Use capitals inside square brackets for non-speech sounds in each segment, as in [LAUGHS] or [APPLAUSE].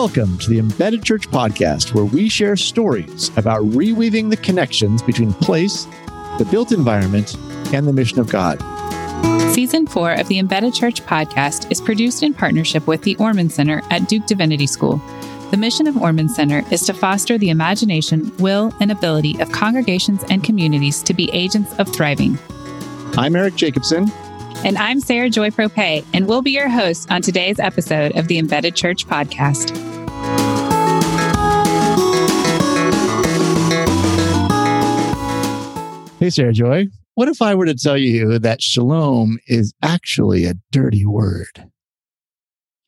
Welcome to the Embedded Church podcast, where we share stories about reweaving the connections between place, the built environment, and the mission of God. Season four of the Embedded Church podcast is produced in partnership with the Ormond Center at Duke Divinity School. The mission of Ormond Center is to foster the imagination, will, and ability of congregations and communities to be agents of thriving. I'm Eric Jacobson. And I'm Sara Joy Proppe, and we'll be your hosts on today's episode of the Embedded Church podcast. Hey, Sara Joy. What if I were to tell you that shalom is actually a dirty word?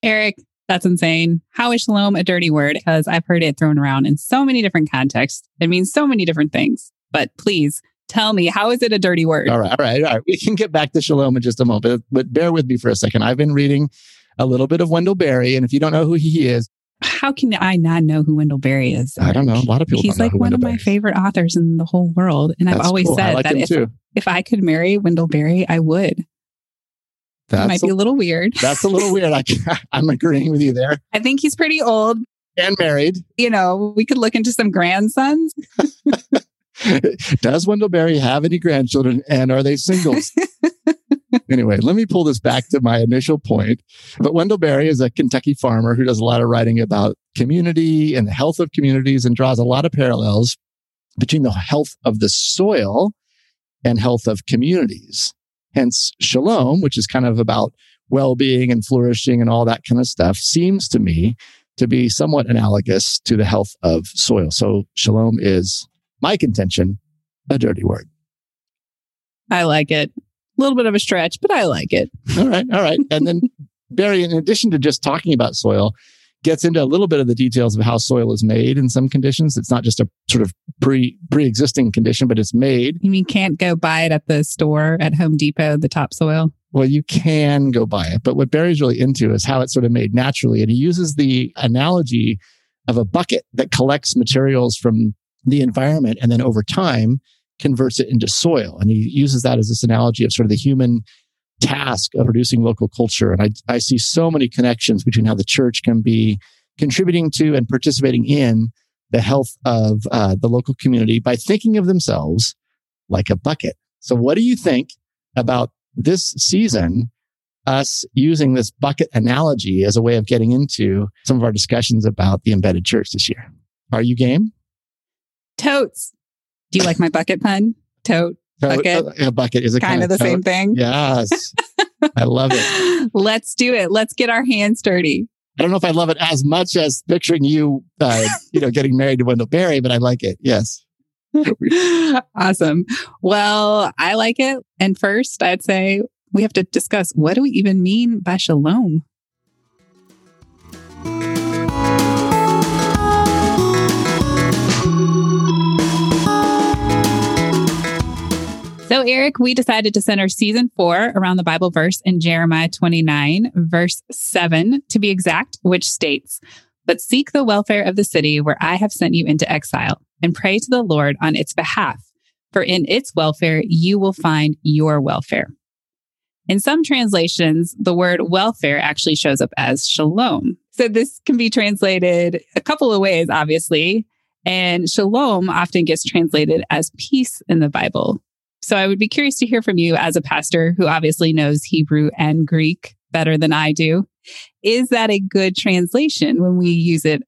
Eric, that's insane. How is shalom a dirty word? Because I've heard it thrown around in so many different contexts. It means so many different things. But please tell me, how is it a dirty word? All right, all right, all right. We can get back to shalom in just a moment, but, bear with me for a second. I've been reading a little bit of Wendell Berry, and if you don't know who he is, how can I not know who Wendell Berry is? I don't know. A lot of people. He's like one Wendell of my favorite authors in the whole world, and I've always cool. Said like that if too. if I could marry Wendell Berry, I would. That That's might be a little weird. That's a little weird. I, [LAUGHS] I'm agreeing with you there. I think he's pretty old. And married. You know, we could look into some grandsons. [LAUGHS] Does Wendell Berry have any grandchildren and are they singles? [LAUGHS] [LAUGHS] anyway, let me pull this back to my initial point. But Wendell Berry is a Kentucky farmer who does a lot of writing about community and the health of communities and draws a lot of parallels between the health of the soil and health of communities. Hence, shalom, which is kind of about well being and flourishing and all that kind of stuff, seems to me to be somewhat analogous to the health of soil. So, shalom is my contention, a dirty word. I like it. A little bit of a stretch, but I like it. All right. All right. And then [LAUGHS] Berry, in addition to just talking about soil, gets into a little bit of the details of how soil is made in some conditions. It's not just a sort of pre pre existing condition, but it's made. You mean can't go buy it at the store at Home Depot, the topsoil? Well, you can go buy it, but what Berry's really into is how it's sort of made naturally. And he uses the analogy of a bucket that collects materials from the environment and then over time converts it into soil. And he uses that as this analogy of sort of the human task of producing local culture. And I, I see so many connections between how the church can be contributing to and participating in the health of uh, the local community by thinking of themselves like a bucket. So, what do you think about this season? Us using this bucket analogy as a way of getting into some of our discussions about the embedded church this year. Are you game? Totes. Do you like my bucket pun? Tote. Bucket. A, bucket is a Kind of the same thing. Yes. [LAUGHS] I love it. Let's do it. Let's get our hands dirty. I don't know if I love it as much as picturing you, uh, you know, getting married to Wendell Berry, but I like it. Yes. [LAUGHS] awesome. Well, I like it. And first, I'd say we have to discuss what do we even mean by shalom? So, Eric, we decided to center season four around the Bible verse in Jeremiah 29, verse 7 to be exact, which states, But seek the welfare of the city where I have sent you into exile, and pray to the Lord on its behalf, for in its welfare you will find your welfare. In some translations, the word welfare actually shows up as shalom. So this can be translated a couple of ways, obviously. And shalom often gets translated as peace in the Bible. So I would be curious to hear from you as a pastor who obviously knows Hebrew and Greek better than I do. Is that a good translation when we use it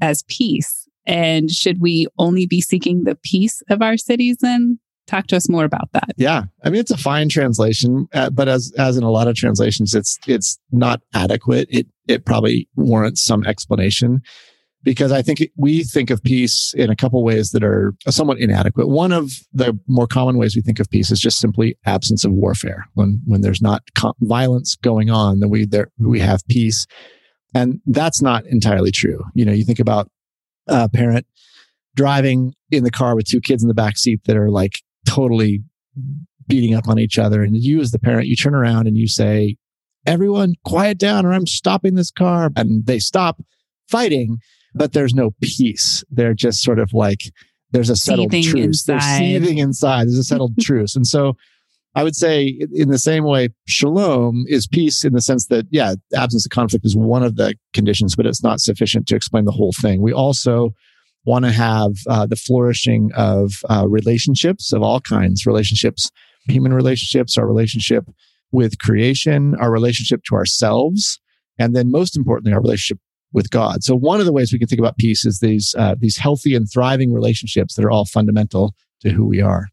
as peace? And should we only be seeking the peace of our cities then? Talk to us more about that. Yeah, I mean it's a fine translation, uh, but as as in a lot of translations, it's it's not adequate. It it probably warrants some explanation because I think we think of peace in a couple ways that are somewhat inadequate. One of the more common ways we think of peace is just simply absence of warfare. When when there's not co- violence going on, then we there we have peace, and that's not entirely true. You know, you think about a parent driving in the car with two kids in the back seat that are like totally beating up on each other. And you, as the parent, you turn around and you say, Everyone, quiet down, or I'm stopping this car. And they stop fighting, but there's no peace. They're just sort of like, there's a settled Seething truce. They're seething inside. There's a settled [LAUGHS] truce. And so I would say in the same way, shalom is peace in the sense that, yeah, absence of conflict is one of the conditions, but it's not sufficient to explain the whole thing. We also want to have uh, the flourishing of uh, relationships of all kinds, relationships, human relationships, our relationship with creation, our relationship to ourselves, and then most importantly, our relationship with God. So one of the ways we can think about peace is these uh, these healthy and thriving relationships that are all fundamental to who we are.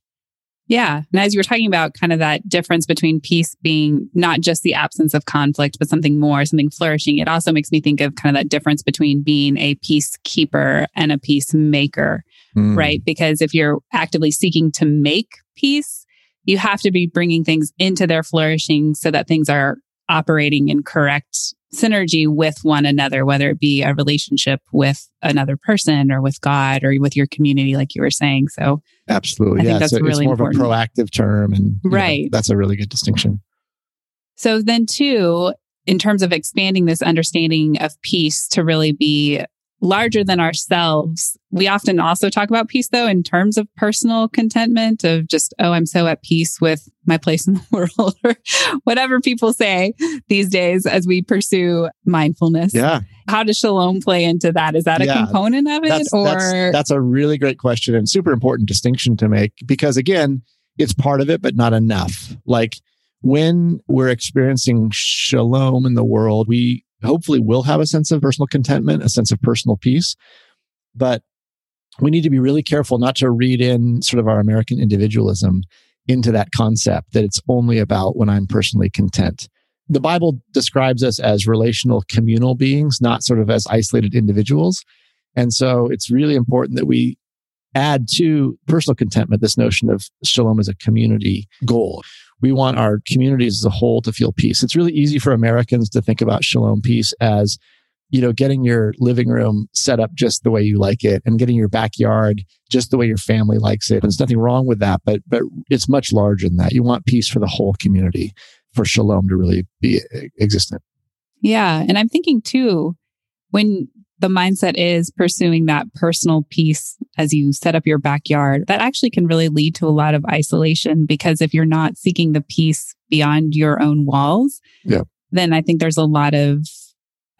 Yeah. And as you were talking about kind of that difference between peace being not just the absence of conflict, but something more, something flourishing, it also makes me think of kind of that difference between being a peacekeeper and a peacemaker, mm. right? Because if you're actively seeking to make peace, you have to be bringing things into their flourishing so that things are operating in correct synergy with one another, whether it be a relationship with another person or with God or with your community, like you were saying. So, absolutely, I yeah. that's so really it's more important. of a proactive term, and right, know, that's a really good distinction. So then, too, in terms of expanding this understanding of peace to really be larger than ourselves. We often also talk about peace, though, in terms of personal contentment, of just, oh, I'm so at peace with my place in the [LAUGHS] world, or whatever people say these days as we pursue mindfulness. Yeah. How does shalom play into that? Is that a yeah, component of it? That's, or that's, that's a really great question and super important distinction to make because, again, it's part of it, but not enough. Like, when we're experiencing shalom in the world, we hopefully will have a sense of personal contentment, a sense of personal peace. But we need to be really careful not to read in sort of our American individualism into that concept that it's only about when I'm personally content. The Bible describes us as relational communal beings, not sort of as isolated individuals. And so it's really important that we add to personal contentment this notion of shalom as a community goal we want our communities as a whole to feel peace. It's really easy for Americans to think about shalom peace as, you know, getting your living room set up just the way you like it and getting your backyard just the way your family likes it. There's nothing wrong with that, but, but it's much larger than that. You want peace for the whole community for shalom to really be existent. Yeah. And I'm thinking too, when the mindset is pursuing that personal peace as you set up your backyard, that actually can really lead to a lot of isolation because if you're not seeking the peace beyond your own walls, yeah. then I think there's a lot of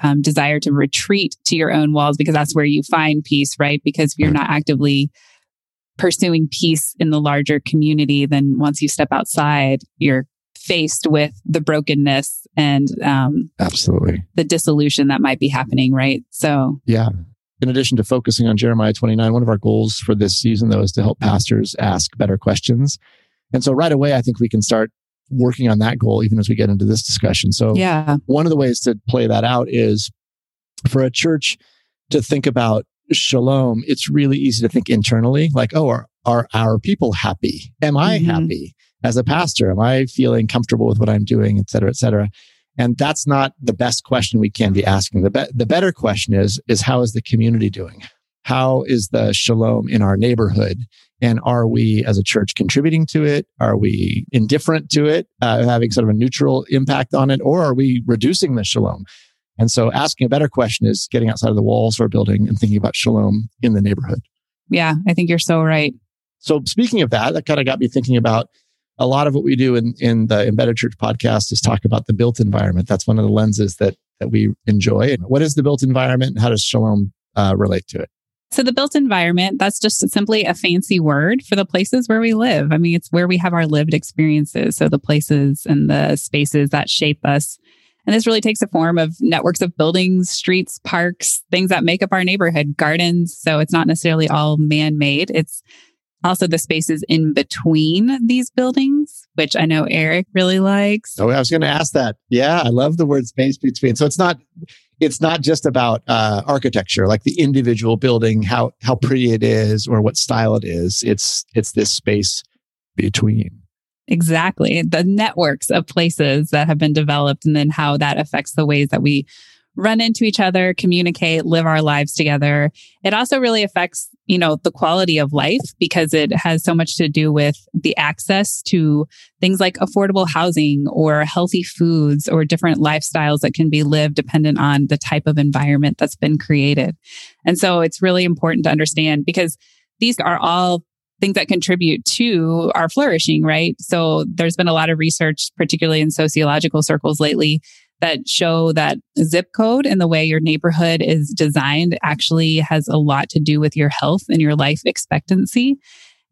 um, desire to retreat to your own walls because that's where you find peace, right? Because if you're not actively pursuing peace in the larger community, then once you step outside, you're faced with the brokenness and um, absolutely the dissolution that might be happening, right? So, yeah. In addition to focusing on Jeremiah 29, one of our goals for this season, though, is to help pastors ask better questions. And so, right away, I think we can start working on that goal even as we get into this discussion. So, yeah, one of the ways to play that out is for a church to think about shalom. It's really easy to think internally, like, oh, are, are our people happy? Am I mm-hmm. happy? As a pastor? Am I feeling comfortable with what I'm doing, et cetera, et cetera? And that's not the best question we can be asking. The, be- the better question is, is how is the community doing? How is the shalom in our neighborhood? And are we as a church contributing to it? Are we indifferent to it, uh, having sort of a neutral impact on it? Or are we reducing the shalom? And so asking a better question is getting outside of the walls of our building and thinking about shalom in the neighborhood. Yeah, I think you're so right. So speaking of that, that kind of got me thinking about a lot of what we do in, in the embedded church podcast is talk about the built environment. That's one of the lenses that, that we enjoy. What is the built environment? And How does Shalom uh, relate to it? So the built environment, that's just simply a fancy word for the places where we live. I mean, it's where we have our lived experiences. So the places and the spaces that shape us. And this really takes a form of networks of buildings, streets, parks, things that make up our neighborhood, gardens. So it's not necessarily all man made. It's also the spaces in between these buildings, which I know Eric really likes. Oh, I was going to ask that. Yeah, I love the word space between. So it's not it's not just about uh, architecture, like the individual building, how how pretty it is or what style it is. It's it's this space between. Exactly. The networks of places that have been developed and then how that affects the ways that we run into each other, communicate, live our lives together. It also really affects, you know, the quality of life because it has so much to do with the access to things like affordable housing or healthy foods or different lifestyles that can be lived dependent on the type of environment that's been created. And so it's really important to understand because these are all things that contribute to our flourishing, right? So there's been a lot of research, particularly in sociological circles lately, that show that zip code and the way your neighborhood is designed actually has a lot to do with your health and your life expectancy.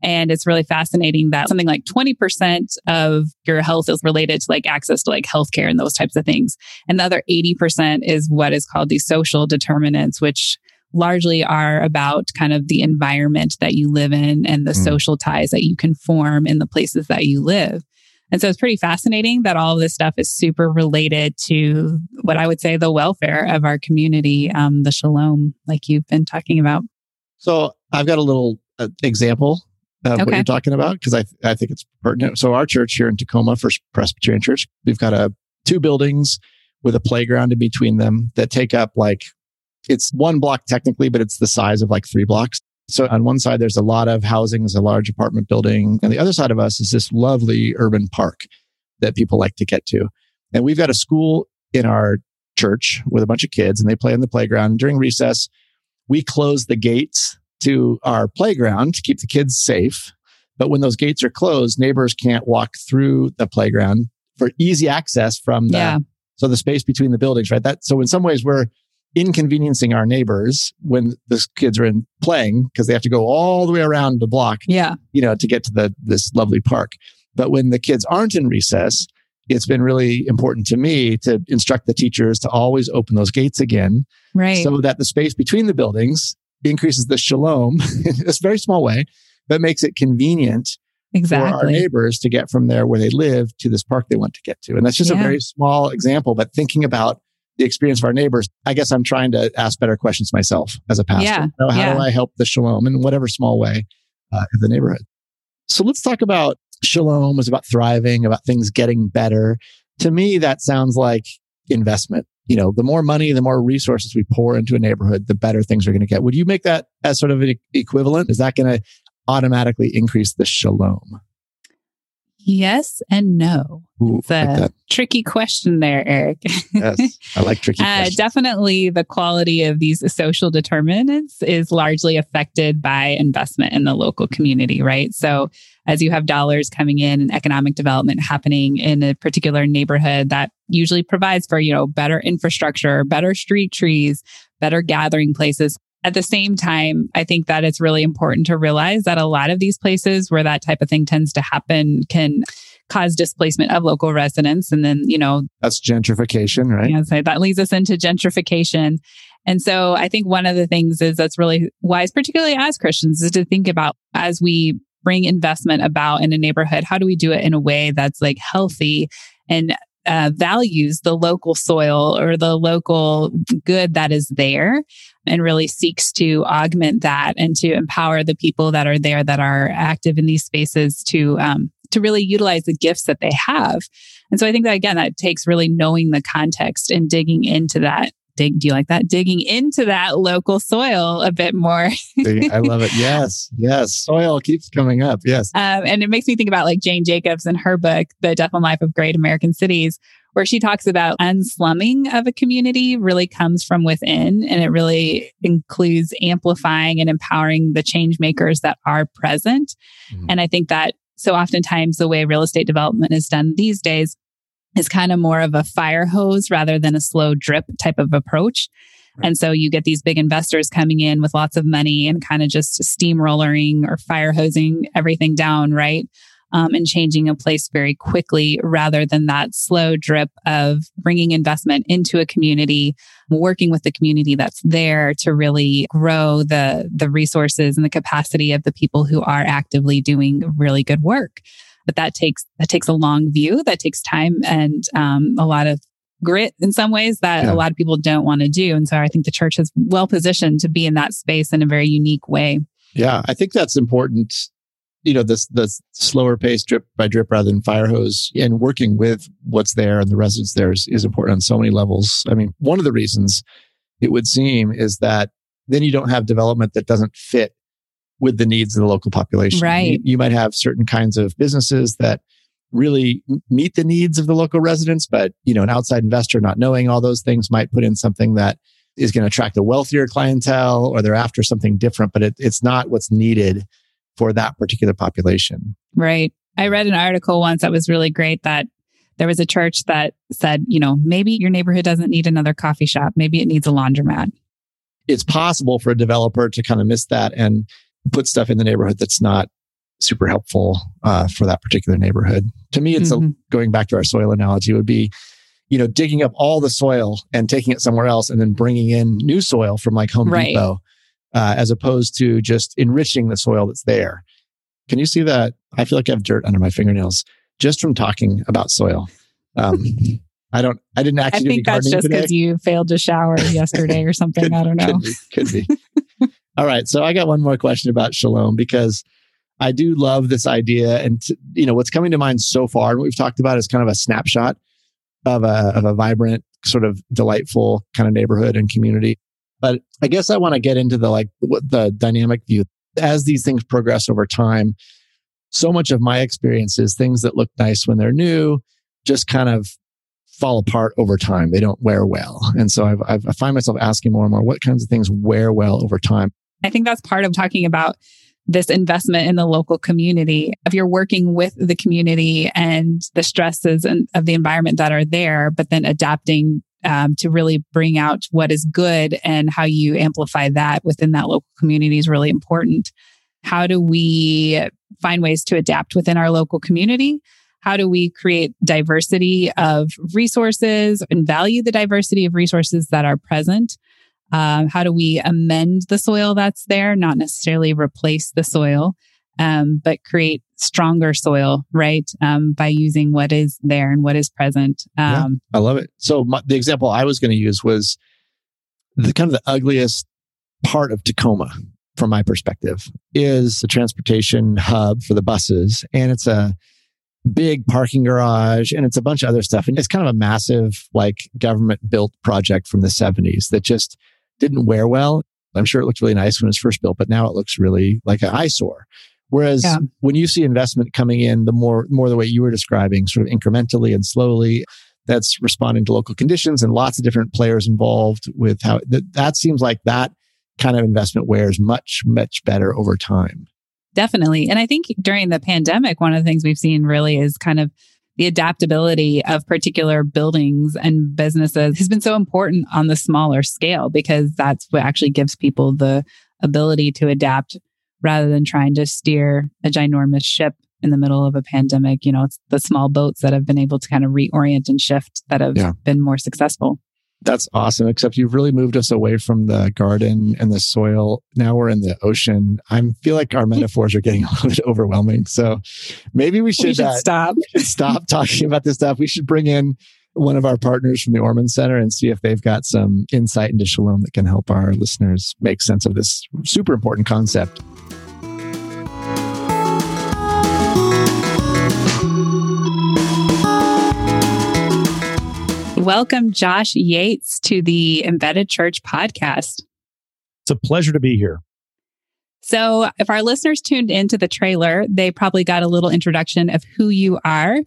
And it's really fascinating that something like 20% of your health is related to like access to like healthcare and those types of things. And the other 80% is what is called the social determinants, which largely are about kind of the environment that you live in and the mm. social ties that you can form in the places that you live. And so it's pretty fascinating that all of this stuff is super related to what I would say the welfare of our community, um, the shalom, like you've been talking about. So I've got a little uh, example of okay. what you're talking about because I, th- I think it's pertinent. So our church here in Tacoma, First Presbyterian Church, we've got a two buildings with a playground in between them that take up like it's one block technically, but it's the size of like three blocks. So on one side, there's a lot of housing, there's a large apartment building. And the other side of us is this lovely urban park that people like to get to. And we've got a school in our church with a bunch of kids and they play in the playground. During recess, we close the gates to our playground to keep the kids safe. But when those gates are closed, neighbors can't walk through the playground for easy access from the, yeah. so the space between the buildings, right? That, so in some ways we're inconveniencing our neighbors when the kids are in playing because they have to go all the way around the block, yeah, you know, to get to the, this lovely park. But when the kids aren't in recess, it's been really important to me to instruct the teachers to always open those gates again. Right. So that the space between the buildings increases the shalom [LAUGHS] in a very small way, but makes it convenient exactly. for our neighbors to get from there where they live to this park they want to get to. And that's just yeah. a very small example, but thinking about the experience of our neighbors, I guess I'm trying to ask better questions myself as a pastor. Yeah. Know, how yeah. do I help the shalom in whatever small way uh, in the neighborhood? So let's talk about shalom is about thriving, about things getting better. To me, that sounds like investment you know, the more money, the more resources we pour into a neighborhood, the better things are going to get. Would you make that as sort of an equivalent? Is that going to automatically increase the shalom? Yes and no. Ooh, it's a like tricky question there, Eric. yes, I like tricky [LAUGHS] uh, Definitely the quality of these social determinants is largely affected by investment in the local community, right? So as you have dollars coming in and economic development happening in a particular neighborhood that usually provides for, you know, better infrastructure, better street trees, better gathering places, at the same time, I think that it's really important to realize that a lot of these places where that type of thing tends to happen can cause displacement of local residents. And then, you know, that's gentrification, right? Yeah, so that leads us into gentrification. And so I think one of the things is that's really wise, particularly as Christians, is to think about as we bring investment about in a neighborhood, how do we do it in a way that's like healthy and uh, values the local soil or the local good that is there and really seeks to augment that and to empower the people that are there that are active in these spaces to um, to really utilize the gifts that they have. And so i think that again that takes really knowing the context and digging into that dig do you like that? Digging into that local soil a bit more. I love it. [LAUGHS] Yes yes. Soil keeps coming up. Yes. Um, and it makes me think about like jane jacobs in her book the death and life of great american cities where she talks about unslumming of a community really comes from within and it really includes amplifying and empowering the change makers that are present. Mm-hmm. and i think that so oftentimes the way real estate development is done these days is kind of more of a fire hose rather than a slow drip type of approach. Right. And so you get these big investors coming in with lots of money and kind of just steamrollering or fire hosing everything down, right? Um, and changing a place very quickly rather than that slow drip of bringing investment into a community, working with the community that's there to really grow the, the resources and the capacity of the people who are actively doing really good work but that takes that takes a long view that takes time and um, a lot of grit in some ways that yeah. a lot of people don't want to do. And so i think the church is well positioned to be in that space in a very unique way. Yeah i think that's important you know this the slower pace drip by drip rather than fire hose and working with what's there and the residents there is, is important on so many levels. I mean one of the reasons it would seem is that then you don't have development that doesn't fit with the needs of the local population. Right. You, you might have certain kinds of businesses that really meet the needs of the local residents, but you know, an outside investor not knowing all those things might put in something that is going to attract a wealthier clientele or they're after something different, but it, it's not what's needed for that particular population. Right. I read an article once that was really great that there was a church that said, you know, maybe your neighborhood doesn't need another coffee shop. Maybe it needs a laundromat. It's possible for a developer to kind of miss that and put stuff in the neighborhood that's not super helpful uh, for that particular neighborhood. To me, it's mm-hmm. a, going back to our soil analogy would be, you know, digging up all the soil and taking it somewhere else and then bringing in new soil from like Home right. Depot, uh, as opposed to just enriching the soil that's there. Can you see that? I feel like I have dirt under my fingernails just from talking about soil. Um, I don't. I didn't actually. I think that's just because you failed to shower yesterday or [LAUGHS] something. could, I don't know. Could be. Could be. All right. So I got one more question about shalom because I do love this idea, and you know what's coming to mind so far, and what we've talked about is kind of a snapshot of a of a vibrant, sort of delightful kind of neighborhood and community. But I guess I want to get into the like what the dynamic view as these things progress over time so much of my experience is things that look nice when they're new just kind of fall apart over time. They don't wear well. And so I've, I've, i find myself asking more and more, what kinds of things wear well over time? I think that's part of talking about this investment in the local community. If you're working with the community and the stresses and, of the environment that are there, but then adapting um, to really bring out what is good and how you amplify that within that local community is really important. How do we find ways to adapt within our local community? How do we create diversity of resources and value the diversity of resources that are present? Um, how do we amend the soil that's there, not necessarily replace the soil, um, but create stronger soil, right? Um, by using what is there and what is present. yeah, um, I love it. So my, the example I was going to use was the kind of the ugliest part of Tacoma from my perspective, is a transportation hub for the buses. And it's a big parking garage and it's a bunch of other stuff. And it's kind of a massive, like government built project from the 70s that just didn't wear well. I'm sure it looked really nice when it was first built, but now it looks really like an eyesore. Whereas yeah. when you see investment coming in, the more, more the way you were describing, sort of incrementally and slowly, that's responding to local conditions and lots of different players involved with how that, that seems like that kind of investment wears much, much better over time. Definitely. And I think during the pandemic, one of the things we've seen really is kind of the adaptability of particular buildings and businesses has been so important on the smaller scale because that's what actually gives people the ability to adapt rather than trying to steer a ginormous ship in the middle of a pandemic. You know, it's the small boats that have been able to kind of reorient and shift that have yeah. been more successful. That's awesome. Except you've really moved us away from the garden and the soil. Now we're in the ocean. I feel like our [LAUGHS] metaphors are getting a little bit overwhelming. So maybe we should, we should uh, stop. Stop [LAUGHS] talking about this stuff. We should bring in one of our partners from the Ormond Center and see if they've got some insight into Shalom that can help our listeners make sense of this super important concept. Welcome, Josh Yates, to the Embedded Church podcast. It's a pleasure to be here. So, if our listeners tuned into the trailer, they probably got a little introduction of who you are.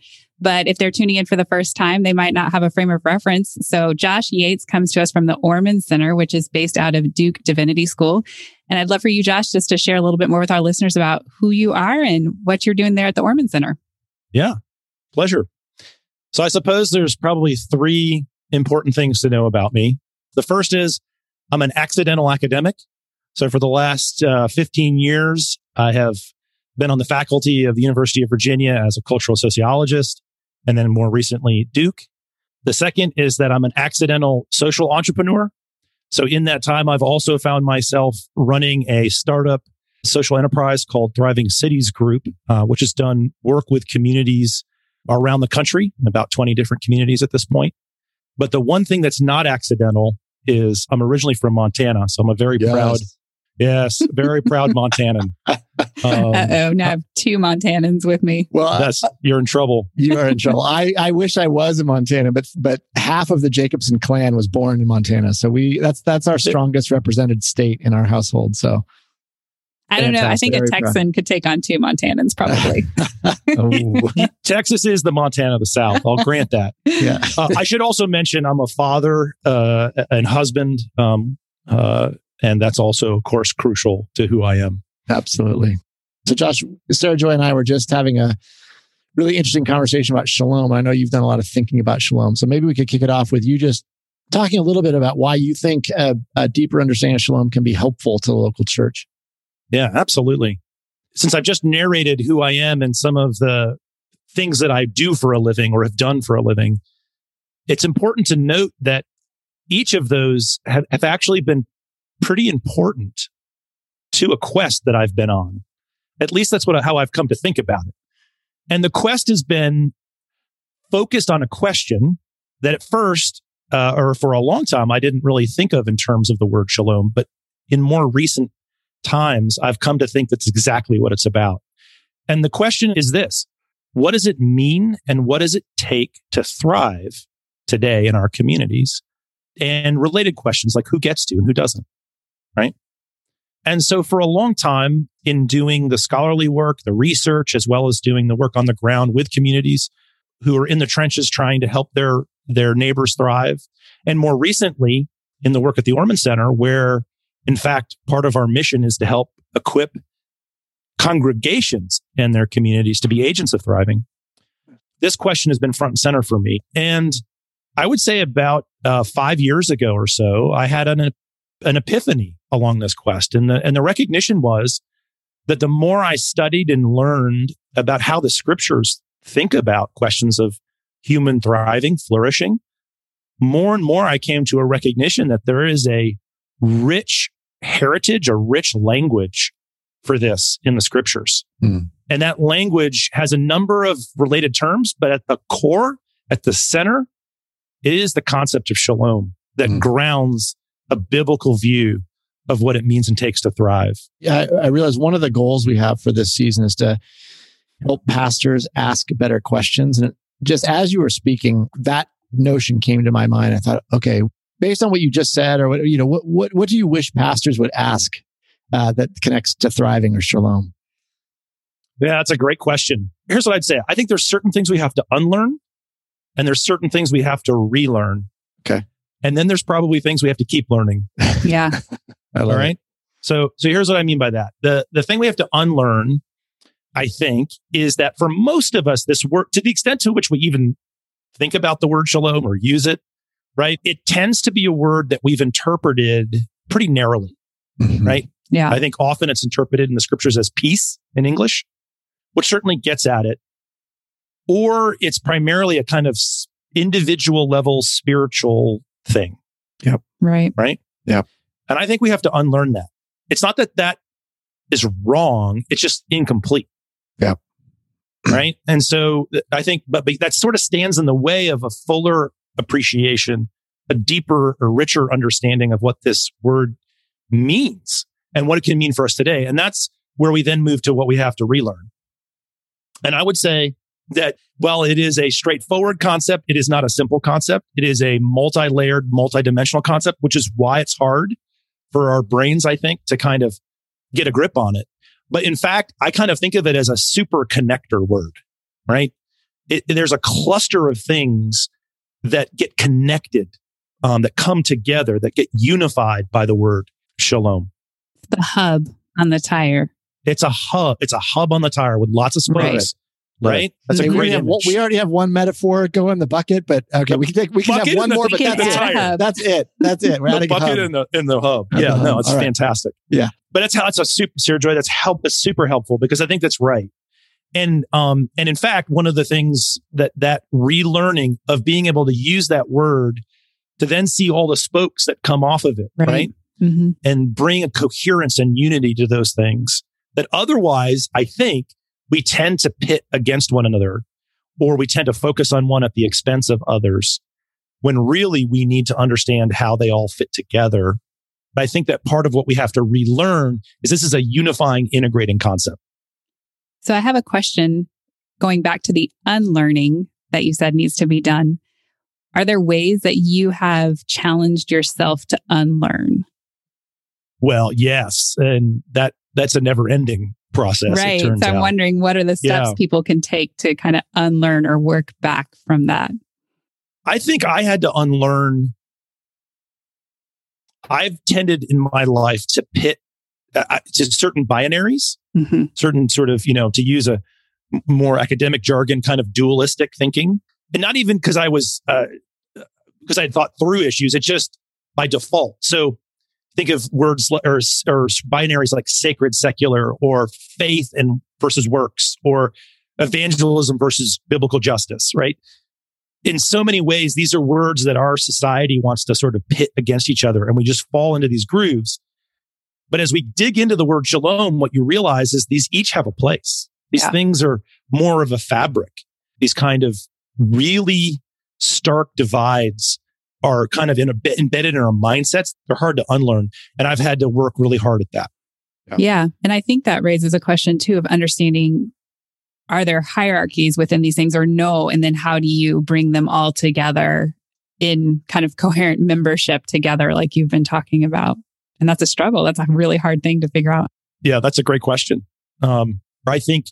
But if they're tuning in for the first time, they might not have a frame of reference. So, Josh Yates comes to us from the Ormond Center, which is based out of Duke Divinity School. And I'd love for you, Josh, just to share a little bit more with our listeners about who you are and what you're doing there at the Ormond Center. Yeah, pleasure. So I suppose there's probably three important things to know about me. The first is I'm an accidental academic. So for the last uh, 15 years, I have been on the faculty of the University of Virginia as a cultural sociologist, and then more recently, Duke. The second is that I'm an accidental social entrepreneur. So in that time, I've also found myself running a startup social enterprise called Thriving Cities Group, uh, which has done work with communities around the country, about 20 different communities at this point. But the one thing that's not accidental is I'm originally from Montana. So I'm a very yes. proud, yes, very proud [LAUGHS] Montanan. Um, oh, now I have two Montanans with me. Well, that's you're in trouble. You are in [LAUGHS] trouble. I, I wish I was in Montana, but but half of the Jacobson clan was born in Montana. So we that's that's our strongest represented state in our household. So I don't know. I think a Texan could take on two Montanans probably. [LAUGHS] oh. Texas is the Montana of the South. I'll grant that. yeah. Uh, I should also mention I'm a father uh, and husband, um, uh, and that's also, of course, crucial to who I am. Absolutely. So, Josh, Sara Joy and I were just having a really interesting conversation about shalom. I know you've done a lot of thinking about shalom. So maybe we could kick it off with you just talking a little bit about why you think a, a deeper understanding of shalom can be helpful to the local church. Yeah, absolutely. Since I've just narrated who I am and some of the things that I do for a living or have done for a living, it's important to note that each of those have, have actually been pretty important to a quest that I've been on. At least that's what how I've come to think about it. And the quest has been focused on a question that at first, uh, or for a long time, I didn't really think of in terms of the word shalom. But in more recent times, I've come to think that's exactly what it's about. And the question is this What does it mean and what does it take to thrive today in our communities? And related questions like who gets to and who doesn't, right? And so for a long time in doing the scholarly work, the research, as well as doing the work on the ground with communities who are in the trenches trying to help their, their neighbors thrive. And more recently in the work at the Ormond Center, where in fact, part of our mission is to help equip congregations and their communities to be agents of thriving. This question has been front and center for me. And I would say about uh, five years ago or so, I had an, an epiphany along this quest. And the, and the recognition was that the more I studied and learned about how the scriptures think about questions of human thriving, flourishing, more and more I came to a recognition that there is a rich heritage, a rich language for this in the scriptures. Mm. And that language has a number of related terms, but at the core, at the center, it is the concept of shalom that mm. grounds a biblical view of what it means and takes to thrive. Yeah, I, I realize one of the goals we have for this season is to help pastors ask better questions. And just as you were speaking, that notion came to my mind. I thought, okay, based on what you just said, or what you know, what what, what do you wish pastors would ask uh, that connects to thriving or shalom? Yeah, that's a great question. Here's what I'd say. I think there's certain things we have to unlearn, and there's certain things we have to relearn. Okay. And then there's probably things we have to keep learning. [LAUGHS] Yeah. All right. It. So, so here's what I mean by that. The, the thing we have to unlearn, I think, is that for most of us, this work, to the extent to which we even think about the word shalom or use it, right? It tends to be a word that we've interpreted pretty narrowly, mm-hmm. right? Yeah. I think often it's interpreted in the scriptures as peace in English, which certainly gets at it. Or it's primarily a kind of individual level spiritual thing. Yep. Right. Right. Yep. And I think we have to unlearn that. It's not that that is wrong. It's just incomplete. Yeah. Right. And so I think, but, but that sort of stands in the way of a fuller appreciation, a deeper or richer understanding of what this word means and what it can mean for us today. And that's where we then move to what we have to relearn. And I would say that while it is a straightforward concept, it is not a simple concept. It is a multi-layered, multi-dimensional concept, which is why it's hard for our brains, I think, to kind of get a grip on it. But in fact, I kind of think of it as a super connector word, right? It, there's a cluster of things that get connected, um, that come together, that get unified by the word shalom. The hub on the tire. It's a hub. It's a hub on the tire with lots of spokes. Right. right? That's a great we, have, we already have one metaphor going in the bucket, but okay, we can take we can have one more, but that's it. that's it. That's it. We're the bucket in the in the hub. yeah, the no, it's All fantastic. Right. Yeah, but it's how it's a super Sara Joy. That's help. It's super helpful because I think that's right. And um and in fact, one of the things that that relearning of being able to use that word to then see all the spokes that come off of it, right? right? Mm-hmm. And bring a coherence and unity to those things that otherwise, I think we tend to pit against one another or we tend to focus on one at the expense of others when really we need to understand how they all fit together. But I think that part of what we have to relearn is this is a unifying, integrating concept. So I have a question going back to the unlearning that you said needs to be done. Are there ways that you have challenged yourself to unlearn? Well, yes. And that that's a never ending process. Right. So I'm out. wondering what are the steps yeah. people can take to kind of unlearn or work back from that? I think I had to unlearn. I've tended in my life to pit uh, just certain binaries, mm-hmm. certain sort of, you know, to use a more academic jargon, kind of dualistic thinking. And not even because I was, because uh, I had thought through issues. It's just by default. So think of words or, or binaries like sacred, secular, or faith and versus works, or evangelism versus biblical justice, right? In so many ways, these are words that our society wants to sort of pit against each other, and we just fall into these grooves. But as we dig into the word shalom, what you realize is these each have a place. These yeah. things are more of a fabric. These kind of really stark divides are kind of in a, embedded in our mindsets. They're hard to unlearn. And I've had to work really hard at that. Yeah. yeah. And I think that raises a question too of understanding are there hierarchies within these things or no? And then how do you bring them all together in kind of coherent membership together, like you've been talking about? And that's a struggle. That's a really hard thing to figure out. Yeah, that's a great question. Um, I think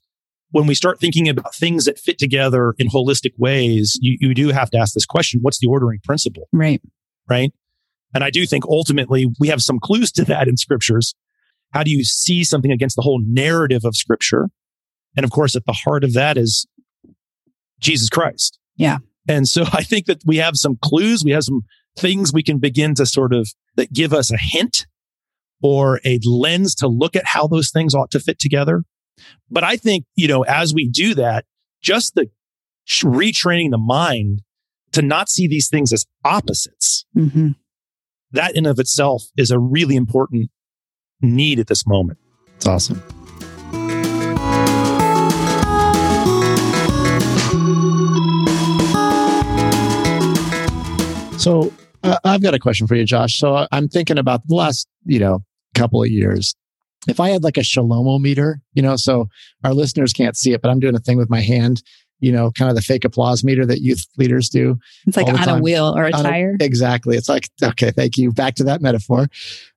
when we start thinking about things that fit together in holistic ways, you, you do have to ask this question what's the ordering principle? Right. Right. And I do think ultimately we have some clues to that in scriptures. How do you see something against the whole narrative of scripture? And of course, at the heart of that is Jesus Christ. Yeah. And so [LAUGHS] I think that we have some clues. We have some things we can begin to sort of that give us a hint or a lens to look at how those things ought to fit together. But I think, you know, as we do that, just the retraining the mind to not see these things as opposites, mm-hmm. that in of itself is a really important need at this moment. It's awesome. So uh, I've got a question for you, Josh. So I'm thinking about the last, you know, couple of years. If I had like a shalomometer, you know, so our listeners can't see it, but I'm doing a thing with my hand, you know, kind of the fake applause meter that youth leaders do. It's like on time. a wheel or a on tire. A, exactly. It's like, okay, thank you. Back to that metaphor.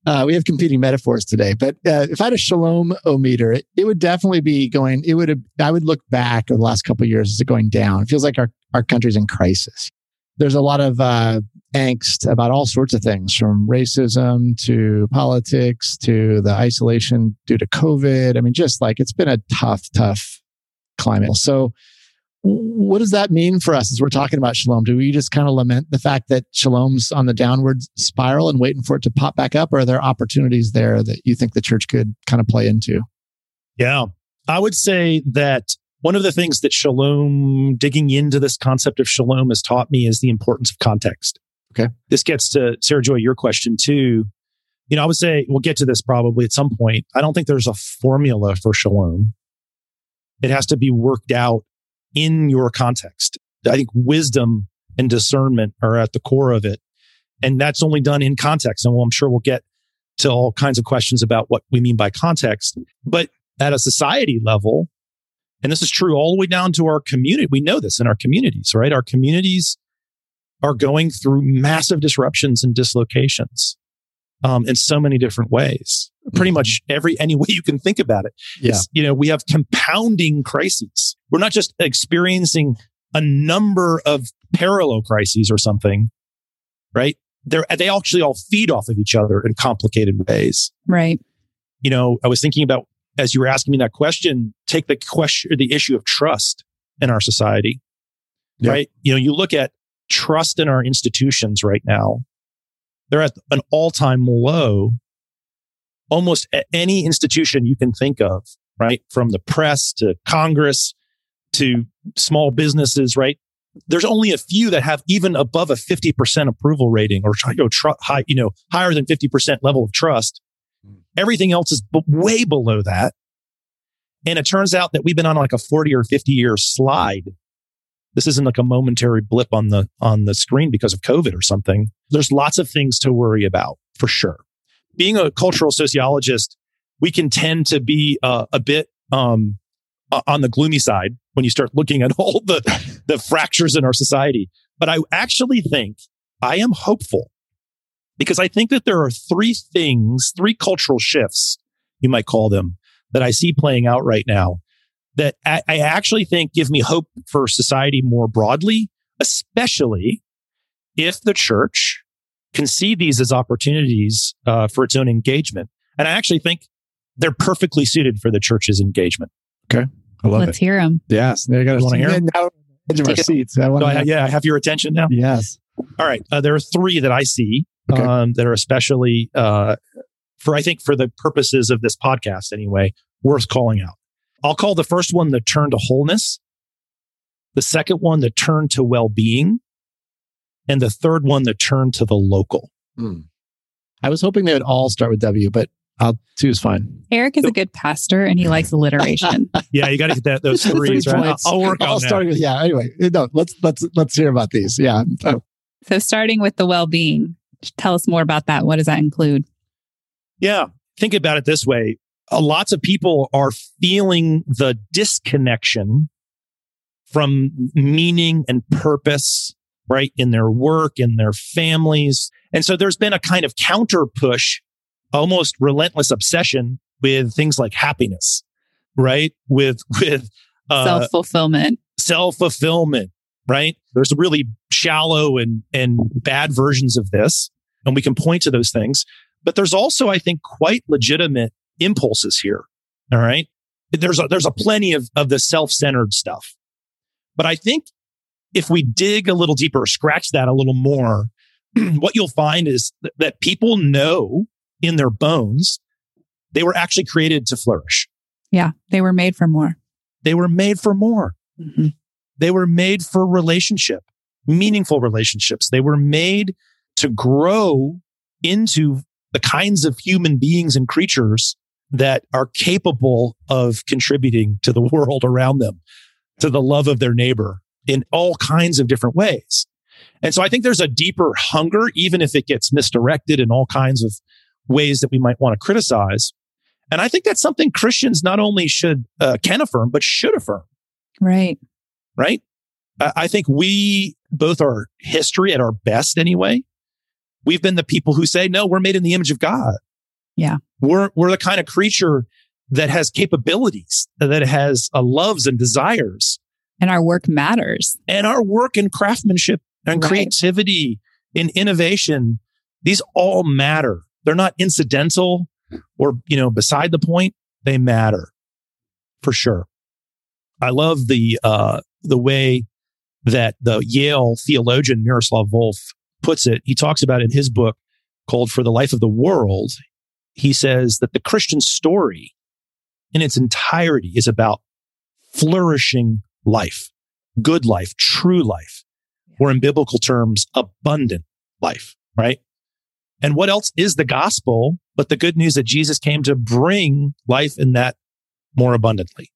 Uh, we have competing metaphors today, but uh, if I had a shalom meter, it, it would definitely be going, it would have, I would look back over the last couple of years as it going down. It feels like our, our country's in crisis there's a lot of uh, angst about all sorts of things from racism to politics to the isolation due to COVID. I mean, just like it's been a tough, tough climate. So, what does that mean for us as we're talking about shalom? Do we just kind of lament the fact that shalom's on the downward spiral and waiting for it to pop back up? Or are there opportunities there that you think the church could kind of play into? Yeah. I would say that one of the things that shalom, digging into this concept of shalom has taught me is the importance of context. Okay. This gets to Sara Joy, your question too. You know, I would say we'll get to this probably at some point. I don't think there's a formula for shalom. It has to be worked out in your context. I think wisdom and discernment are at the core of it. And that's only done in context. And I'm sure we'll get to all kinds of questions about what we mean by context. But at a society level, and this is true all the way down to our community. We know this in our communities, right? Our communities are going through massive disruptions and dislocations um, in so many different ways. Pretty much mm-hmm. every any way you can think about it. Yeah. you know, we have compounding crises. We're not just experiencing a number of parallel crises or something, right? They're, they actually all feed off of each other in complicated ways. Right. You know, I was thinking about as you were asking me that question, take the question, the issue of trust in our society, yep. right? You know, you look at trust in our institutions right now, they're at an all time low. Almost any institution you can think of, right? From the press to Congress to small businesses, right? There's only a few that have even above a 50% approval rating or you know, tr- high, you know, higher than 50% level of trust. Hmm. Everything else is b- way below that. And it turns out that we've been on like a 40 or 50 year slide. This isn't like a momentary blip on the, on the screen because of COVID or something. There's lots of things to worry about for sure. Being a cultural sociologist, we can tend to be uh, a bit, um, on the gloomy side when you start looking at [LAUGHS] all the, the fractures in our society. But I actually think I am hopeful because I think that there are three things, three cultural shifts, you might call them, that I see playing out right now that I, I actually think give me hope for society more broadly, especially if the church can see these as opportunities uh, for its own engagement. And I actually think they're perfectly suited for the church's engagement. Okay. I love Let's it. hear them. Yes. There you go. You wanna hear Now we're edge of our it. seats. I want I, yeah, I have your attention now. Yes. All right. Uh, there are three that I see Okay. um, that are especially uh, for, I think, for the purposes of this podcast anyway, worth calling out. I'll call the first one the turn to wholeness, the second one the turn to well being, and the third one the turn to the local. Hmm. I was hoping they would all start with W, but I'll two is fine. Eric is a good pastor and he likes alliteration. [LAUGHS] Yeah, you got to get that those threes Three right. I'll. I'll work All on that. with yeah. Anyway, no. Let's let's let's hear about these. Yeah. Uh, so, starting with the well being, tell us more about that. What does that include? Yeah. Think about it this way. Uh, lots of people are feeling the disconnection from meaning and purpose, right? In their work, in their families. And so there's been a kind of counter push, almost relentless obsession with things like happiness, right? With, [LAUGHS] with, uh, Self fulfillment. self fulfillment, right? There's really shallow and, and bad versions of this. And we can point to those things. But there's also, I think, quite legitimate impulses here. All right. There's a, there's a plenty of, of the self centered stuff. But I think if we dig a little deeper, scratch that a little more, [CLEARS THROAT] what you'll find is th- that people know in their bones they were actually created to flourish. Yeah, they were made for more. They were made for more. Mhm. They were made for relationship, meaningful relationships. They were made to grow into the kinds of human beings and creatures that are capable of contributing to the [LAUGHS] world around them, to the love of their neighbor in all kinds of different ways. And so I think there's a deeper hunger, even if it gets misdirected in all kinds of ways that we might want to criticize. And I think that's something Christians not only should, uh, can affirm, but should affirm Right. right? I I think we both are history at our best anyway. We've been the people who say, no, we're made in the image of God. Yeah. We're, we're the kind of creature that has capabilities, that has uh, loves and desires. And our work matters. And our work and craftsmanship and Right. creativity and innovation, these all matter. They're not incidental or, you know, beside the point. They matter for sure. I love the, uh, the way that the Yale theologian Miroslav Volf puts it. He talks about in his book called For the Life of the World. He says that the Christian story in its entirety is about flourishing life, good life, true life, or in biblical terms, abundant life, right? And what else is the gospel but the good news that Jesus came to bring life in that more abundantly?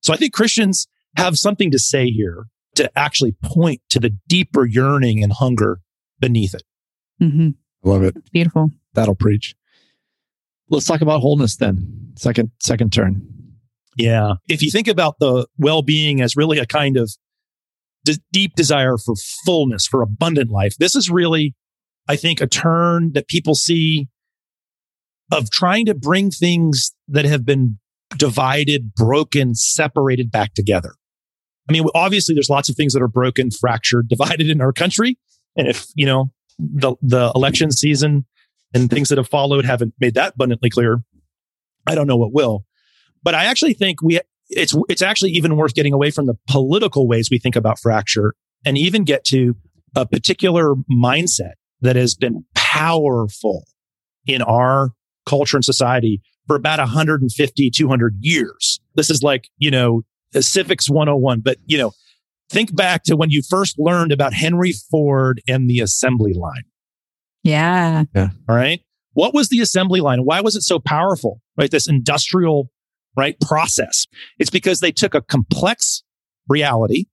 So I think Christians have something to say here to actually point to the deeper yearning and hunger beneath it. Mm-hmm. I love it. It's beautiful. That'll preach. Let's talk about wholeness then. Second second turn. Yeah. If you think about the well being as really a kind of de- deep desire for fullness, for abundant life, this is really, I think, a turn that people see of trying to bring things that have been divided, broken, separated back together. I mean, obviously, there's lots of things that are broken, fractured, [LAUGHS] divided in our country. And if, you know, the, the election season and things that have followed haven't made that abundantly clear, I don't know what will. But I actually think we it's it's actually even worth getting away from the political ways we think about fracture and even get to a particular mindset that has been powerful in our culture and society for about 150 200 years. This is like, you know, civics 101, but you know, think back to when you first learned about Henry Ford and the assembly line. Yeah. All right. What was the assembly line? Why was it so powerful? Right. This industrial, right, process. It's because they took a complex reality.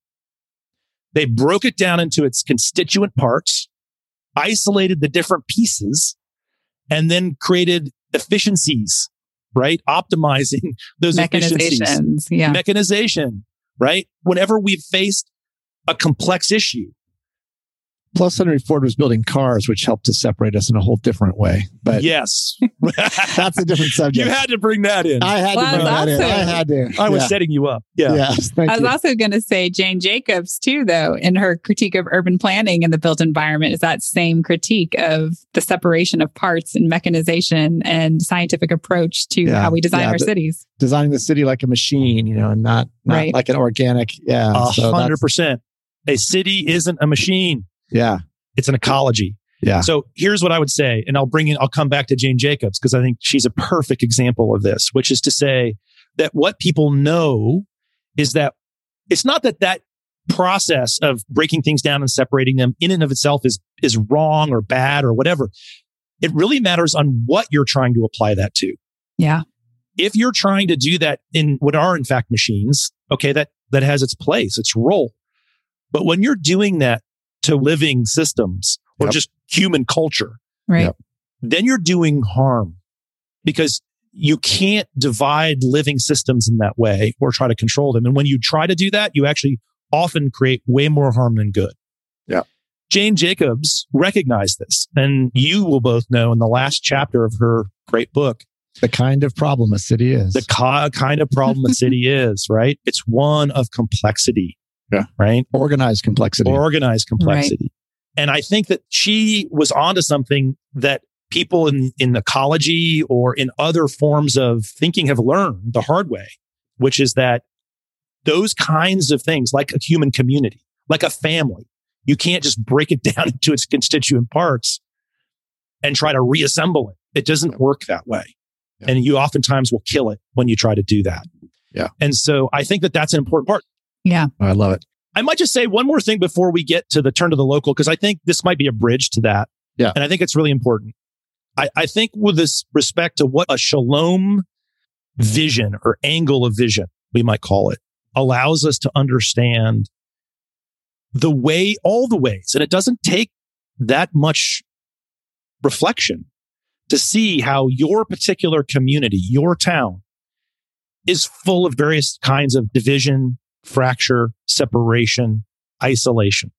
They broke it down into its constituent parts, isolated the different pieces, and then created efficiencies, right? Optimizing [LAUGHS] those efficiencies Mechanizations. Yeah. mechanization, right? Whenever we've faced a complex issue, Plus, Henry Ford was building cars, which helped to separate us in a whole different way. But yes, [LAUGHS] that's a different [LAUGHS] subject. you had to bring that in. I had Well, to bring that in. I had to. I was yeah. setting you up. Yeah. Yes, [LAUGHS] thank I was you. also going to say Jane Jacobs, too, though, in her critique of urban planning and the built environment, is that same critique of the separation of parts and mechanization and scientific approach to Yeah, how we design yeah, our the- cities. Designing the city like a machine, you know, and not, not Right. like an organic. Yeah. A so hundred percent. A city isn't a machine. Yeah. It's an ecology. Yeah. So here's what I would say, and I'll bring in, I'll come back to Jane Jacobs because I think she's a perfect example of this, which is to say that what people know is that it's not that that process of breaking things down and separating them in and of itself is, is wrong or bad or whatever. It really matters on what you're trying to apply that to. Yeah. If you're trying to do that in what are in fact machines, okay, that, that has its place, its role. But when you're doing that to living systems or Yep. just human culture, Right. Yep. then you're doing harm because you can't divide living systems in that way or try to control them. And when you try to do that, you actually often create way more harm than good. Yeah. Jane Jacobs recognized this. And you will both know in the last chapter of her great book, The kind of problem a city is. the ki- kind of problem a city [LAUGHS] is, right? It's one of complexity. Yeah. Right organized complexity. organized complexity. And I think that she was onto something that people in, in ecology or in other forms of thinking have learned the hard way, which is that those kinds of things, like a human community, like a family, you can't just break it [LAUGHS] down into its constituent parts and try to reassemble it. It doesn't work that way. Yeah. And you oftentimes will kill it when you try to do that. Yeah. And so I think that that's an important part. Yeah. Oh, I love it. I might just say one more thing before we get to the turn to the local, because I think this might be a bridge to that. Yeah. And I think it's really important. I, I think with this respect to what a shalom vision or angle of vision, we might call it, allows us to understand the way, all the ways, and it doesn't take that much reflection to see how your particular community, your town is full of various kinds of division, fracture, separation, isolation.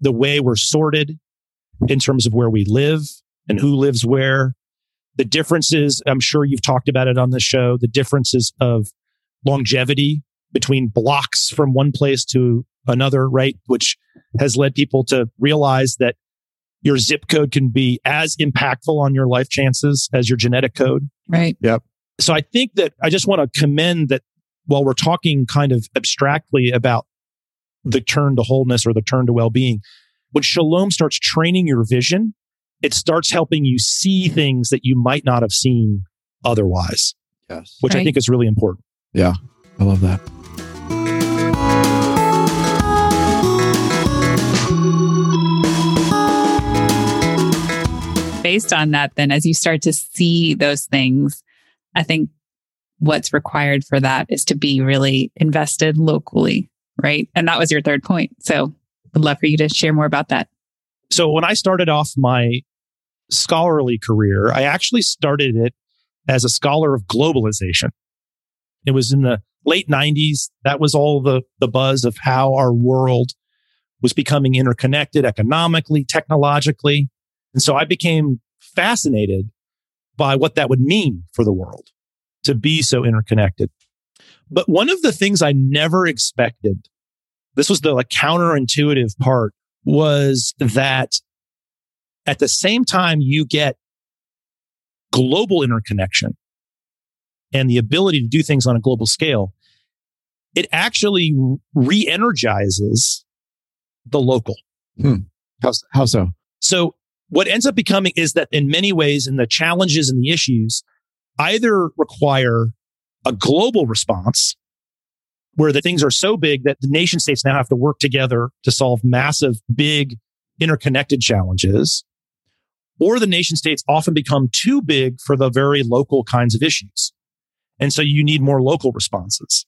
The way we're sorted in terms of where we live and who lives where, the differences, I'm sure you've talked about it on the show, the differences of longevity between blocks from one place to another, right? Which has led people to realize that your zip code can be as impactful on your life chances as your genetic code. Right. Yep. So I think that I just want to commend that while we're talking kind of abstractly about the turn to wholeness or the turn to well-being, when shalom starts training your vision, it starts helping you see things that you might not have seen otherwise, Yes. which I think is really important. Yeah. I love that. Based on that, then, as you start to see those things, I think what's required for that is to be really invested locally. Right. And that was your third point. So would love for you to share more about that. So when I started off my scholarly career, I actually started it as a scholar of globalization. It was in the late 90s. That was all the, the buzz of how our world was becoming interconnected economically, technologically. And so I became fascinated by what that would mean for the world to be so interconnected. But one of the things I never expected, this was the like counterintuitive part, was that at the same time you get global interconnection and the ability to do things on a global scale, it actually re energizes the local. Hmm. How, how so? So what ends up becoming is that in many ways, in the challenges and the issues, either require a global response where the things are so big that the nation states now have to work together to solve massive, big, interconnected challenges, or the nation states often become too big for the very local kinds of issues. And so you need more local responses.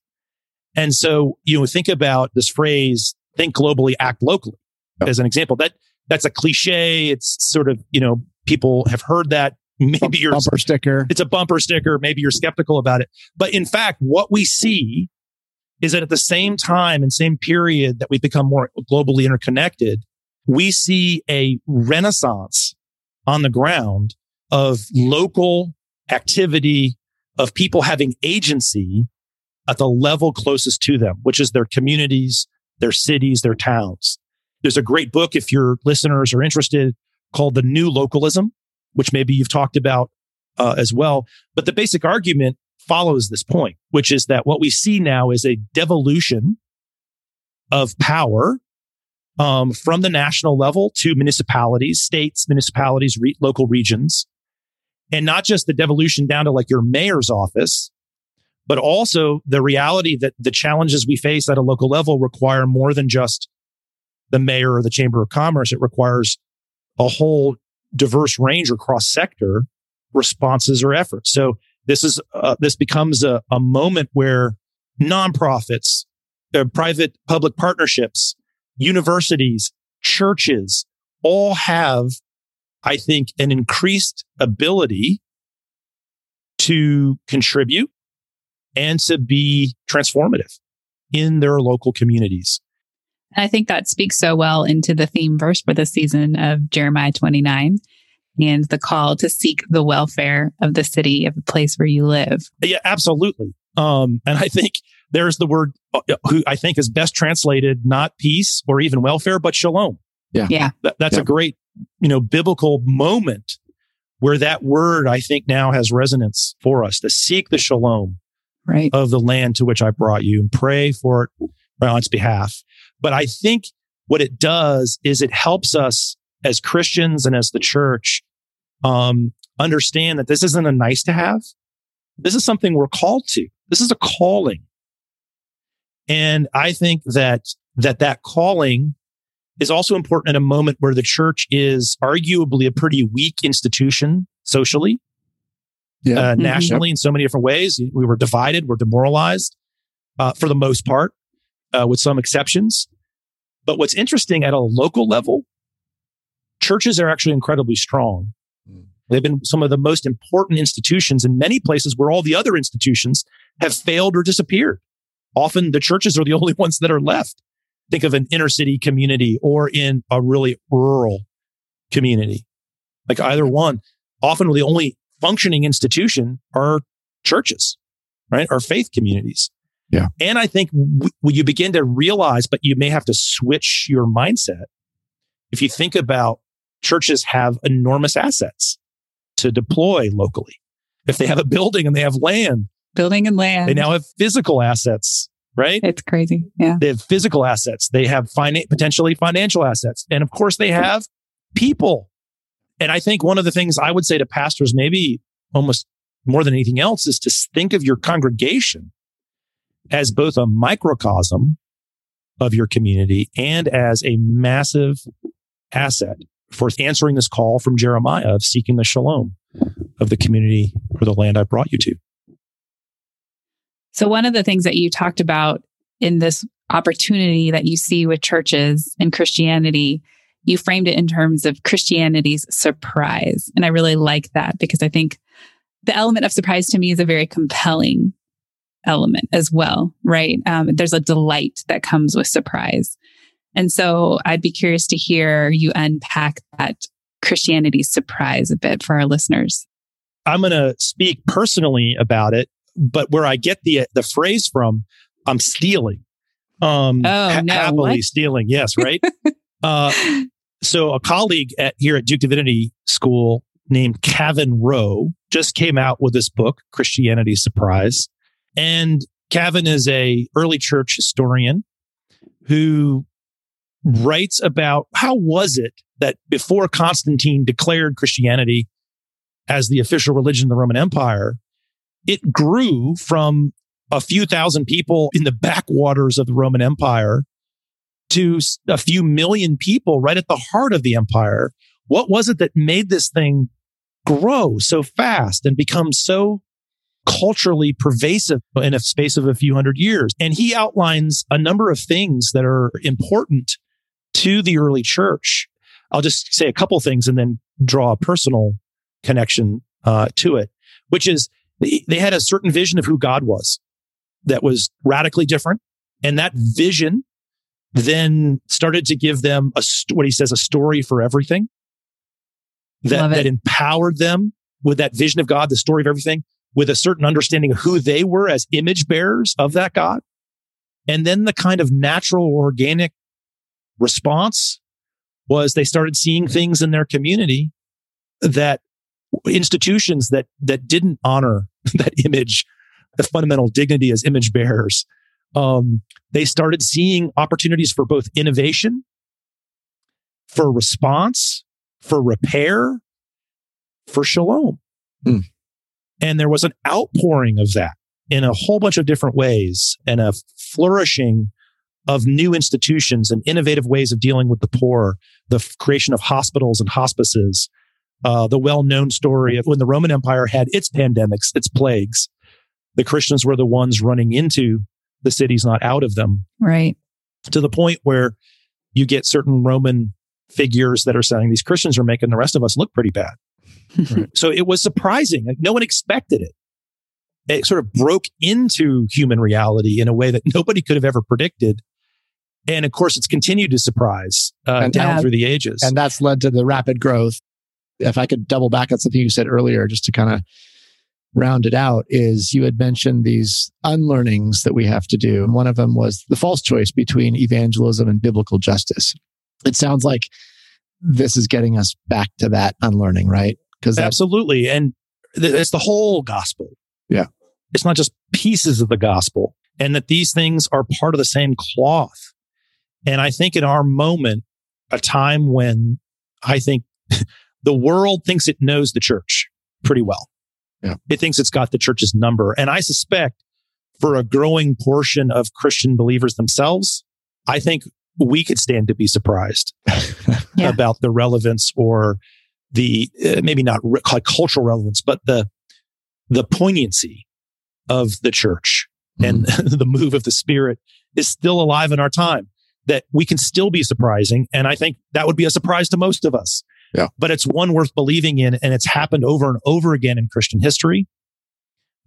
And so, you know, think about this phrase, think globally, act locally as an example. That that's a cliche. It's sort of, you know, people have heard that. Maybe you're Bumper sticker. it's a bumper sticker. Maybe you're skeptical about it. But in fact, what we see is that at the same time and same period that we become more globally interconnected, we see a renaissance on the ground of local activity, of people having agency at the level closest to them, which is their communities, their cities, their towns. There's a great book, if your listeners are interested, called The New Localism, which maybe you've talked about uh, as well. But the basic argument follows this point, which is that what we see now is a devolution of power um, from the national level to municipalities, states, municipalities, re- local regions, and not just the devolution down to like your mayor's office, but also the reality that the challenges we face at a local level require more than just the mayor or the chamber of commerce. It requires a whole diverse range or cross sector responses or efforts. So this is uh, this becomes a, a moment where nonprofits, uh, private public partnerships, universities, churches all have, I think, an increased ability to contribute and to be transformative in their local communities. I think that speaks so well into the theme verse for the season of Jeremiah 29 and the call to seek the welfare of the city, of the place where you live. Yeah, absolutely. Um, and I think there's the word uh, who I think is best translated not peace or even welfare, but shalom. Yeah. Yeah. That, that's Yeah. a great, you know, biblical moment where that word I think now has resonance for us to seek the shalom Right. of the land to which I brought you and pray for it on its behalf. But I think what it does is it helps us as Christians and as the church um, understand that this isn't a nice to have. This is something we're called to. This is a calling. And I think that that that calling is also important at a moment where the church is arguably a pretty weak institution socially Yeah. uh, Mhm. nationally in so many different ways. We were divided, we're demoralized uh, for the most part, uh, with some exceptions. But what's interesting at a local level, churches are actually incredibly strong. Mm. They've been some of the most important institutions in many places where all the other institutions have failed or disappeared. Often the churches are the [LAUGHS] only ones that are left. Think of an inner city community or in a really rural community, like either one. Often the only functioning institution are churches, right? Or faith communities. Yeah. And I think w- when you begin to realize, but you may have to switch your mindset. If you think about churches have enormous assets to deploy locally. If they have a building and they have land, Building and land. they now have physical assets, right? it's crazy. Yeah. They have physical assets. They have finan- potentially financial assets. And of course, they have people. And I think one of the things I would say to pastors, maybe almost more than anything else, is to think of your congregation as both a microcosm of your community and as a massive asset for answering this call from Jeremiah of seeking the shalom of the community or the land I brought you to. So, one of the things that you talked about in this opportunity that you see with churches and Christianity, you framed it in terms of Christianity's surprise. And I really like that because I think the element of surprise to me is a very compelling element as well, right? Um, there's a delight that comes with surprise. And so I'd be curious to hear you unpack that Christianity surprise a bit for our listeners. I'm going to speak personally about it, but where I get the the phrase from, I'm stealing. Um, Oh, no, happily what? stealing. Yes, [LAUGHS] right. uh, so a colleague at here at Duke Divinity School named Kevin Rowe just came out with this book, Christianity Surprise, and Kevin is a early church historian who writes about how was it that before Constantine declared Christianity as the official religion of the Roman Empire, it grew from a few thousand people in the backwaters of the Roman Empire to a few million people right at the heart of the empire. What was it that made this thing grow so fast and become so culturally pervasive in a space of a few hundred years? And he outlines a number of things that are important to the early church. I'll just say a couple things and then draw a personal connection uh, to it, which is they they had a certain vision of who God was that was radically different. And that vision then started to give them a, what he says, a story for everything that, that empowered them with that vision of God, the story of everything, with a certain understanding of who they were as image bearers of that God. And then the kind of natural organic response was they started seeing things in their community that institutions that that didn't honor [LAUGHS] that image, the fundamental dignity as image bearers, um, they started seeing opportunities for both innovation, for response, for repair, for shalom. Mm. And there was an outpouring of that in a whole bunch of different ways and a flourishing of new institutions and innovative ways of dealing with the poor, the creation of hospitals and hospices, uh, the well-known story of when the Roman Empire had its pandemics, its plagues, the Christians were the ones running into the cities, not out of them. Right. To the point where you get certain Roman figures that are saying these Christians are making the rest of us look pretty bad. Right. So it was surprising. Like no one expected it. It sort of broke into human reality in a way that [LAUGHS] nobody could have ever predicted. And of course, it's continued to surprise uh, down through the ages. And that's led to the rapid growth. If I could double back on something you said earlier, just to kind of round it out, is you had mentioned these unlearnings that we have to do. And one of them was the false choice between evangelism and biblical justice. It sounds like this is getting us back to that unlearning, right? Because absolutely. And th- it's the whole gospel. Yeah. It's not just pieces of the gospel and that these things are part of the same cloth. And I think in our moment, a time when I think [LAUGHS] the world thinks it knows the church pretty well. Yeah. It thinks it's got the church's number. And I suspect for a growing portion of Christian believers themselves, I think we could stand to be surprised [LAUGHS] yeah. about the relevance or the uh, maybe not re- cultural relevance, but the the poignancy of the church mm-hmm. and [LAUGHS] the move of the spirit is still alive in our time that we can still be surprising. And I think that would be a surprise to most of us. Yeah. But it's one worth believing in. And it's happened over and over again in Christian history.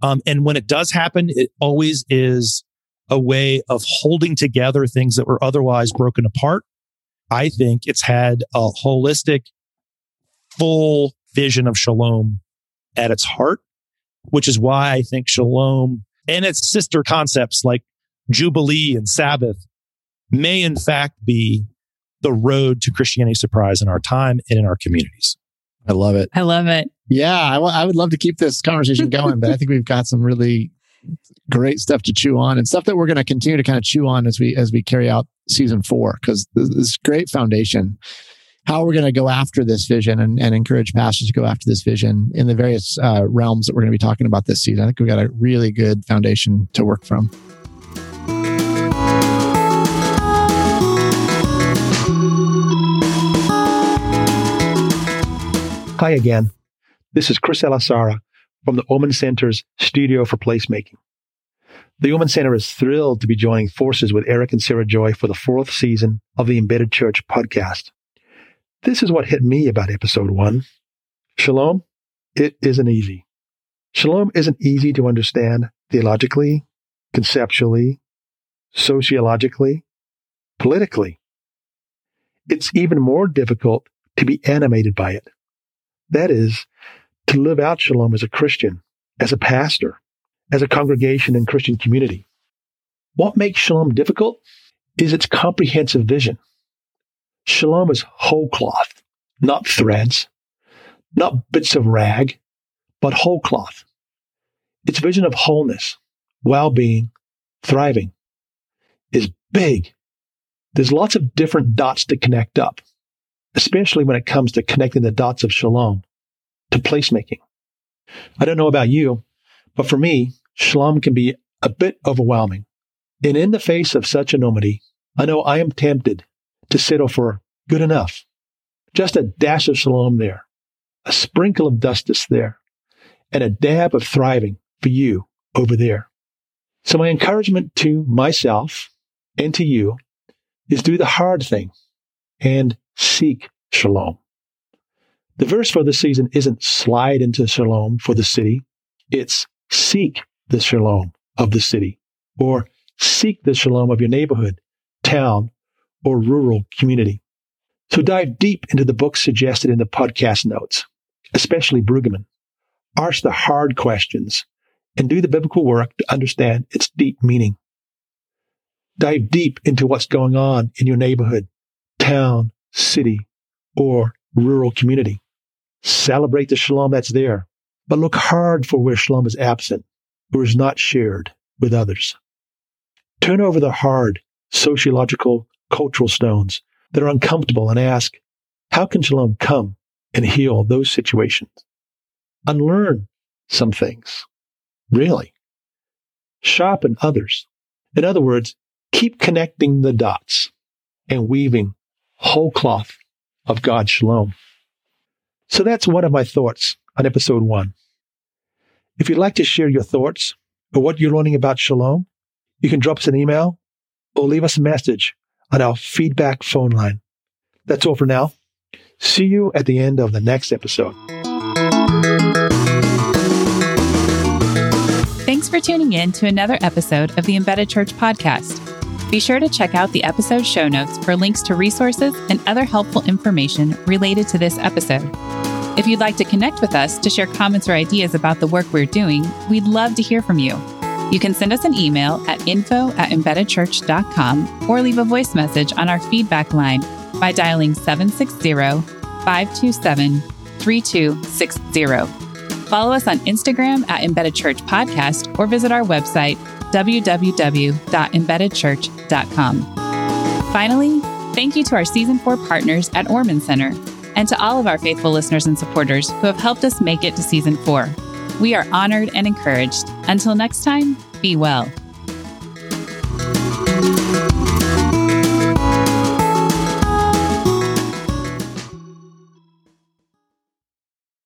Um, and when it does happen, it always is a way of holding together things that were otherwise broken apart. I think it's had a holistic, full vision of shalom at its heart, which is why I think shalom and its sister concepts like Jubilee and Sabbath may in fact be the road to Christianity surprise in our time and in our communities. I love it. I love it. Yeah, I, w- I would love to keep this conversation going, but I think we've got some really great stuff to chew on and stuff that we're going to continue to kind of chew on as we as we carry out season four because this, this great foundation how we're going to go after this vision and, and encourage pastors to go after this vision in the various uh, realms that we're going to be talking about this season. I think we've got a really good foundation to work from. Hi again. This is Chris Elisara from the Ormond Center's Studio for Placemaking. The Ormond Center is thrilled to be joining forces with Eric and Sara Joy for the fourth season of the Embedded Church podcast. This is what hit me about episode one. Shalom, it isn't easy. Shalom isn't easy to understand theologically, conceptually, sociologically, politically. It's even more difficult to be animated by it. That is, to live out shalom as a Christian, as a pastor, as a congregation and Christian community. What makes shalom difficult is its comprehensive vision. Shalom is whole cloth, not threads, not bits of rag, but whole cloth. Its vision of wholeness, well-being, thriving is big. There's lots of different dots to connect up especially when it comes to connecting the dots of shalom to placemaking. I don't know about you, but for me, shalom can be a bit overwhelming. And in the face of such enormity, I know I am tempted to settle for good enough. Just a dash of shalom there, a sprinkle of justice there, and a dab of thriving for you over there. So my encouragement to myself and to you is do the hard thing and seek shalom. The verse for this season isn't slide into shalom for the city. It's seek the shalom of the city or seek the shalom of your neighborhood, town, or rural community. So dive deep into the books suggested in the podcast notes, especially Brueggemann. Ask the hard questions and do the biblical work to understand its deep meaning. Dive deep into what's going on in your neighborhood, town, city, or rural community. Celebrate the shalom that's there, but look hard for where shalom is absent or is not shared with others. Turn over the hard sociological, cultural stones that are uncomfortable and ask, how can shalom come and heal those situations? Unlearn some things. Really. Sharpen others. In other words, keep connecting the dots and weaving whole cloth of God's shalom. So that's one of my thoughts on episode one. If you'd like to share your thoughts or what you're learning about shalom, you can drop us an email or leave us a message on our feedback phone line. That's all for now. See you at the end of the next episode. Thanks for tuning in to another episode of the Embedded Church podcast. Be sure to check out the episode show notes for links to resources and other helpful information related to this episode. If you'd like to connect with us to share comments or ideas about the work we're doing, we'd love to hear from you. You can send us an email at info at embeddedchurch.com or leave a voice message on our feedback line by dialing 760 527 3260. Follow us on Instagram at Embedded Church Podcast or visit our website, www.embeddedchurch.com. Finally, thank you to our Season 4 partners at Ormond Center and to all of our faithful listeners and supporters who have helped us make it to season four. We are honored and encouraged. Until next time, be well.